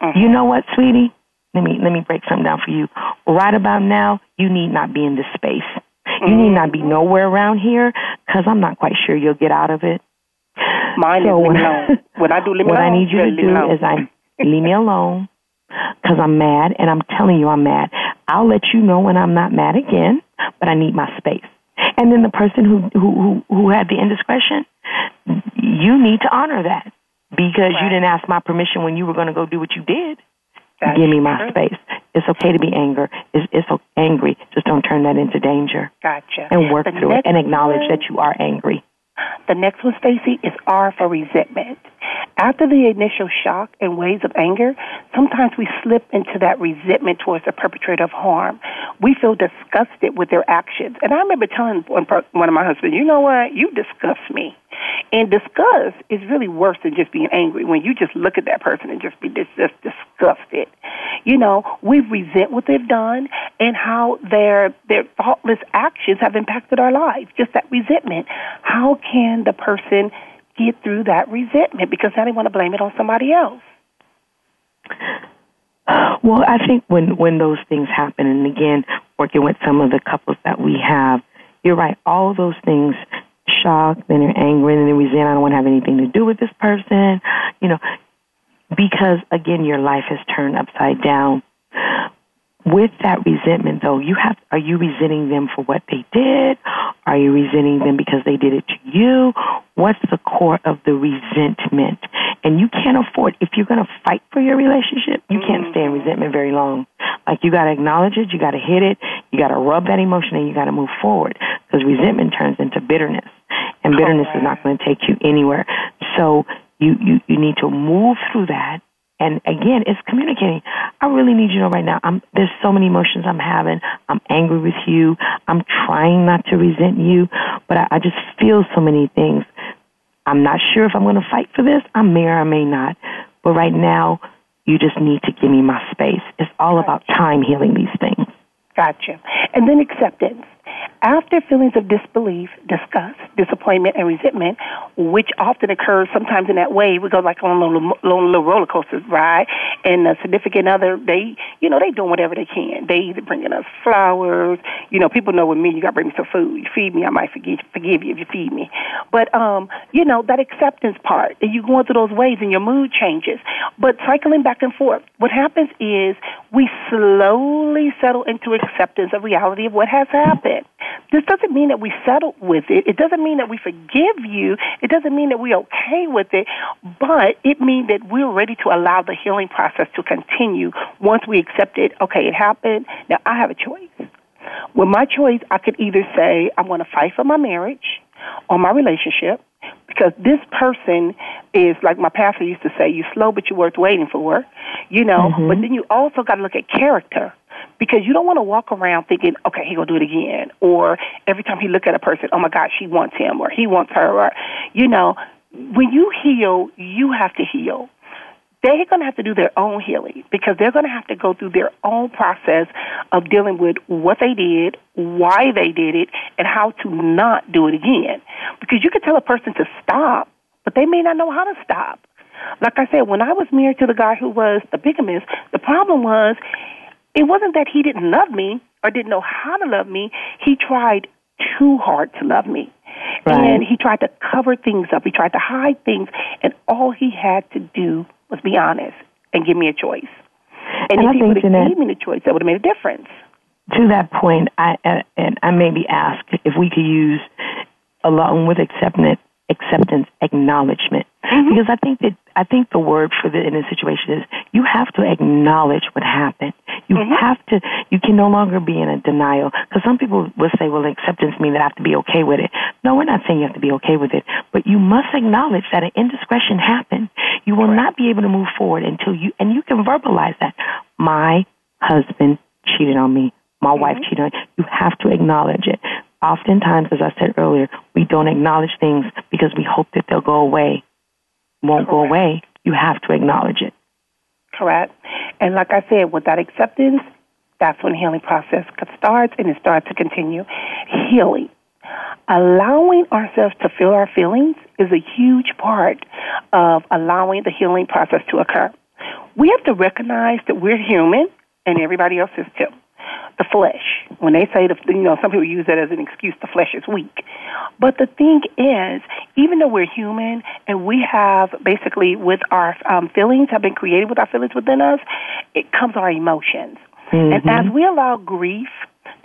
Mm-hmm. You know what, sweetie? Let me let me break something down for you. Right about now, you need not be in this space. Mm-hmm. You need not be mm-hmm. nowhere around here because I'm not quite sure you'll get out of it. Mine so is when, I, when I do leave what alone, I need you to do alone. is I leave me alone because I'm mad, and I'm telling you I'm mad. I'll let you know when I'm not mad again, but I need my space. And then the person who who who, who had the indiscretion, you need to honor that because right. you didn't ask my permission when you were going to go do what you did. That's Give me my true. space. It's okay to be angry. It's, it's okay, angry. Just don't turn that into danger. Gotcha. And work the through it and acknowledge one, that you are angry. The next one, Stacy, is R for resentment. After the initial shock and waves of anger, sometimes we slip into that resentment towards the perpetrator of harm. We feel disgusted with their actions. And I remember telling one, one of my husbands, you know what? You disgust me. And disgust is really worse than just being angry. When you just look at that person and just be just, just disgusted, you know, we resent what they've done and how their their thoughtless actions have impacted our lives. Just that resentment. How can the person get through that resentment because now they want to blame it on somebody else. Well, I think when when those things happen, and again, working with some of the couples that we have, you're right. All those things, shock, then they're angry, and then resent. I don't want to have anything to do with this person, you know, because again, your life has turned upside down with that resentment though you have are you resenting them for what they did are you resenting them because they did it to you? What's the core of the resentment? And you can't afford if you're going to fight for your relationship you can't stay in mm-hmm. resentment very long. Like you got to acknowledge it you got to hit it you got to rub that emotion and you got to move forward because resentment turns into bitterness and bitterness is not going to take you anywhere. So you, you you need to move through that and again, it's communicating. I really need you to know right now. I'm, there's so many emotions I'm having. I'm angry with you. I'm trying not to resent you, but I, I just feel so many things. I'm not sure if I'm going to fight for this. I may or I may not. But right now, you just need to give me my space. It's all about time healing these things. Gotcha. And then acceptance. After feelings of disbelief, disgust, disappointment, and resentment, which often occurs sometimes in that way, we go like on a little, little roller coaster ride, and the significant other, they, you know, they doing whatever they can. They either bringing us flowers, you know, people know with me, you got to bring me some food. You feed me, I might forgive, forgive you if you feed me. But, um, you know, that acceptance part, you going through those ways and your mood changes. But cycling back and forth, what happens is we slowly settle into acceptance of reality of what has happened. This doesn't mean that we settle with it. It doesn't mean that we forgive you. It doesn't mean that we're okay with it. But it means that we're ready to allow the healing process to continue once we accept it. Okay, it happened. Now I have a choice. With my choice, I could either say, I'm going to fight for my marriage or my relationship because this person is like my pastor used to say, "You're slow but you're worth waiting for, you know. Mm-hmm. But then you also got to look at character because you don't want to walk around thinking, okay, he gonna do it again, or every time he look at a person, oh my God, she wants him or he wants her, or you know, when you heal, you have to heal. They're going to have to do their own healing because they're going to have to go through their own process of dealing with what they did, why they did it, and how to not do it again. Because you can tell a person to stop, but they may not know how to stop. Like I said, when I was married to the guy who was the bigamist, the problem was it wasn't that he didn't love me or didn't know how to love me. He tried too hard to love me. Right. And he tried to cover things up. He tried to hide things. And all he had to do was be honest and give me a choice. And, And I if he would have gave me the choice, that would have made a difference. to that point, I and I maybe ask if we could use along with acceptance, acceptance, acknowledgment, mm-hmm. because I think that I think the word for the in this situation is you have to acknowledge what happened. You mm-hmm. have to. You can no longer be in a denial because some people will say, "Well, acceptance means that I have to be okay with it." No, we're not saying you have to be okay with it, but you must acknowledge that an indiscretion happened. You will not be able to move forward until you and you can verbalize that. My husband cheated on me. My wife mm-hmm. cheated on me. You have to acknowledge it. Oftentimes, as I said earlier, we don't acknowledge things because we hope that they'll go away. Won't go away. You have to acknowledge it. Correct. And like I said, with that acceptance, that's when the healing process starts and it starts to continue. Healing. Allowing ourselves to feel our feelings is a huge part of allowing the healing process to occur. We have to recognize that we're human and everybody else is too. The flesh. When they say, the, you know, some people use that as an excuse, the flesh is weak. But the thing is, even though we're human and we have basically with our um, feelings have been created with our feelings within us, it comes our emotions. And as we allow grief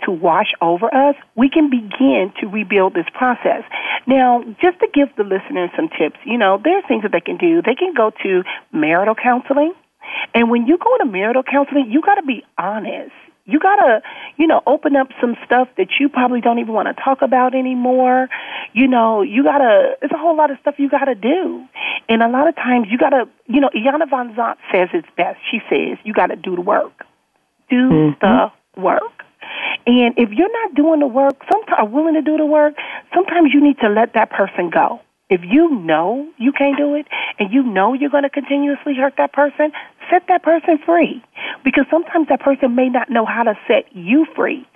to wash over us, we can begin to rebuild this process. Now, just to give the listeners some tips, you know, there are things that they can do. They can go to marital counseling. And when you go to marital counseling, you got to be honest. You got to, you know, open up some stuff that you probably don't even want to talk about anymore. You know, you got to, there's a whole lot of stuff you got to do. And a lot of times you got to, you know, Iyanla Vanzant says it's best. She says you got to do the work. Do mm-hmm. the work. And if you're not doing the work, sometimes are willing to do the work, sometimes you need to let that person go. If you know you can't do it and you know you're going to continuously hurt that person, set that person free. Because sometimes that person may not know how to set you free.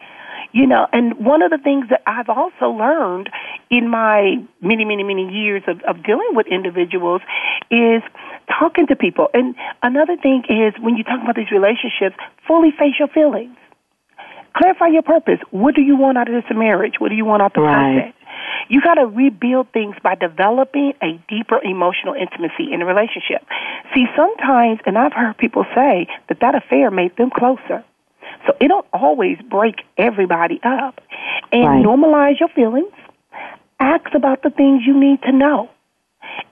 You know, and one of the things that I've also learned in my many, many, many years of, of dealing with individuals is talking to people. And another thing is when you talk about these relationships, fully face your feelings. Clarify your purpose. What do you want out of this marriage? What do you want out the Right. You got to rebuild things by developing a deeper emotional intimacy in a relationship. See, sometimes, and I've heard people say that that affair made them closer. So it don't always break everybody up. And Right. normalize your feelings. Ask about the things you need to know.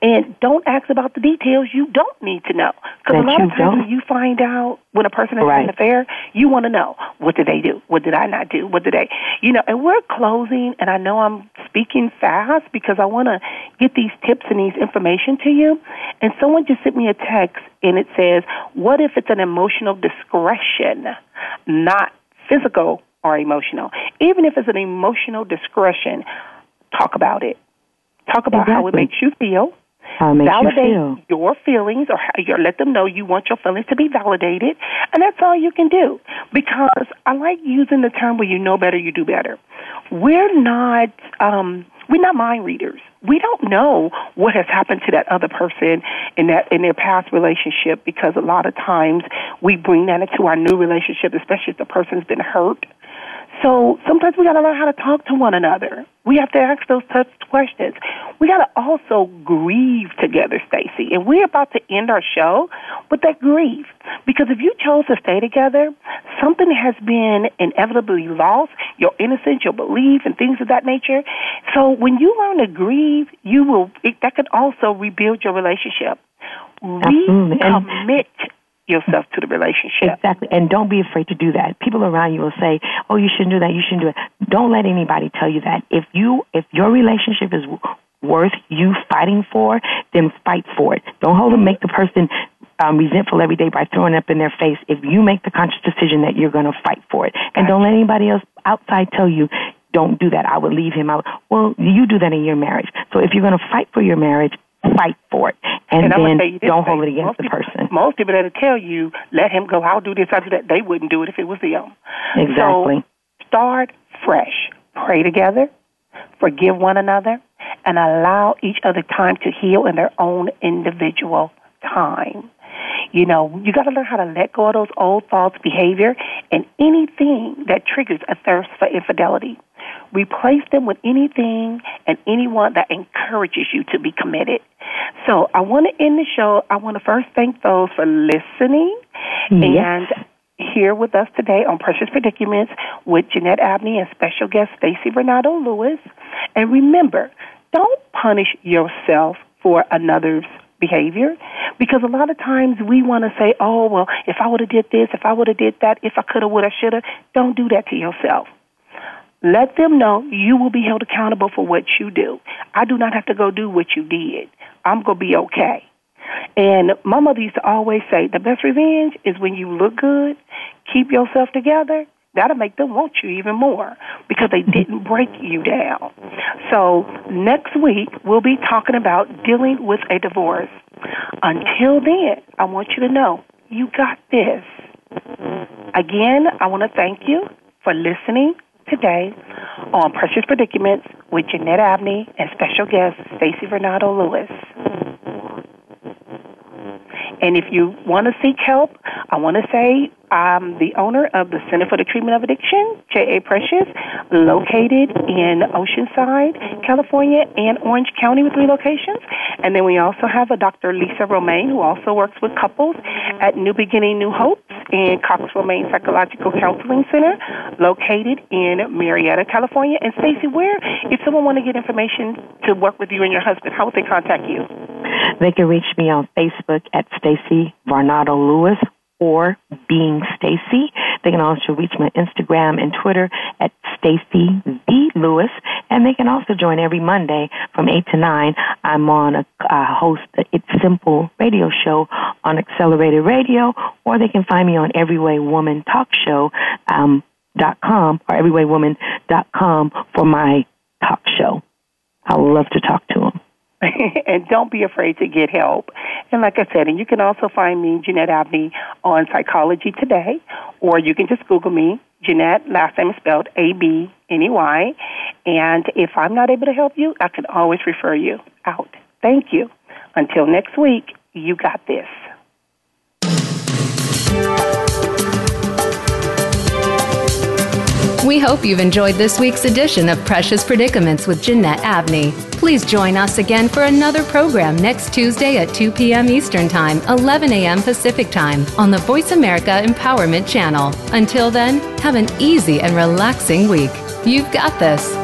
And don't ask about the details you don't need to know. Because a lot of times when you find out when a person has had Right. an affair, you want to know what did they do? What did I not do? What did they, you know? And we're closing, and I know I'm speaking fast because I want to get these tips and these information to you. And someone just sent me a text, and it says, "What if it's an emotional discretion, not physical or emotional? Even if it's an emotional discretion, talk about it. Talk about how it makes you feel." How it makes validate you feel. your feelings or how you let them know you want your feelings to be validated and that's all you can do. Because i like using the term where you know better you do better. We're not um we're not mind readers. We don't know what has happened to that other person in that in their past relationship because a lot of times we bring that into our new relationship especially if the person's been hurt so sometimes we got to learn how to talk to one another. We have to ask those tough questions. We got to also grieve together, Stacy. And we're about to end our show with that grief because if you chose to stay together, something has been inevitably lost. Your innocence, your belief, and things of that nature. So when you learn to grieve, you will. It, that can also rebuild your relationship. Recommit yourself to the relationship. Exactly. And don't be afraid to do that. People around you will say, "Oh, you shouldn't do that. You shouldn't do it." Don't let anybody tell you that. If you if your relationship is worth you fighting for, then fight for it. Don't hold and make the person um, resentful every day by throwing up in their face. If you make the conscious decision that you're going to fight for it, and don't let anybody else outside tell you don't do that. I would leave him out. Well, you do that in your marriage. So if you're going to fight for your marriage, fight for it, and, and then don't hold it against the people, person. Most people that'll tell you, let him go. I'll do this. I'll do that. They wouldn't do it if it was them. Exactly. So start fresh. Pray together. Forgive one another, and allow each other time to heal in their own individual time. You know, you got to learn how to let go of those old thoughts, behavior, and anything that triggers a thirst for infidelity. Replace them with anything and anyone that encourages you to be committed. So I want to end the show. I want to first thank those for listening Yes. and here with us today on Precious Predicaments with Jeanette Abney and special guest Stacy Varnado Lewis. And remember, don't punish yourself for another's behavior because a lot of times we want to say, "Oh, well, if I would have did this, if I would have did that, if I could have, would have, should have." Don't do that to yourself. Let them know you will be held accountable for what you do. I do not have to go do what you did. I'm going to be okay. And my mother used to always say, the best revenge is when you look good, keep yourself together. That'll make them want you even more because they mm-hmm. didn't break you down. So next week we'll be talking about dealing with a divorce. Until then, I want you to know you got this. Again, I want to thank you for listening today on Precious Predicaments with Jeanette Abney and special guest Stacy Varnado Lewis. And if you want to seek help, I want to say I'm the owner of the Center for the Treatment of Addiction, J.A. Precious, located in Oceanside, California, and Orange County with three locations. And then we also have a Dr. Lisa Romaine, who also works with couples at New Beginning, New Hopes and Cox Romaine Psychological Counseling Center, located in Murrieta, California. And Stacy, where, if someone want to get information to work with you and your husband, how would they contact you? They can reach me on Facebook at Stacy Varnado Lewis or Being Stacy. They can also reach my Instagram and Twitter at Stacy V Lewis, and they can also join every Monday from eight to nine. I'm on a uh, host the It's Simple radio show on Accelerated Radio, or they can find me on Everyway Woman Talk Show. Um, dot com or everywaywoman.com for my talk show. I love to talk to them. and don't be afraid to get help. And like I said, and you can also find me, Jeanette Abney, on Psychology Today, or you can just Google me, Jeanette, last name is spelled A-B-N-E-Y. And if I'm not able to help you, I can always refer you out. Thank you. Until next week, you got this. We hope you've enjoyed this week's edition of Precious Predicaments with Jeanette Abney. Please join us again for another program next Tuesday at 2 p.m. Eastern Time, 11 a.m. Pacific Time on the Voice America Empowerment Channel. Until then, have an easy and relaxing week. You've got this.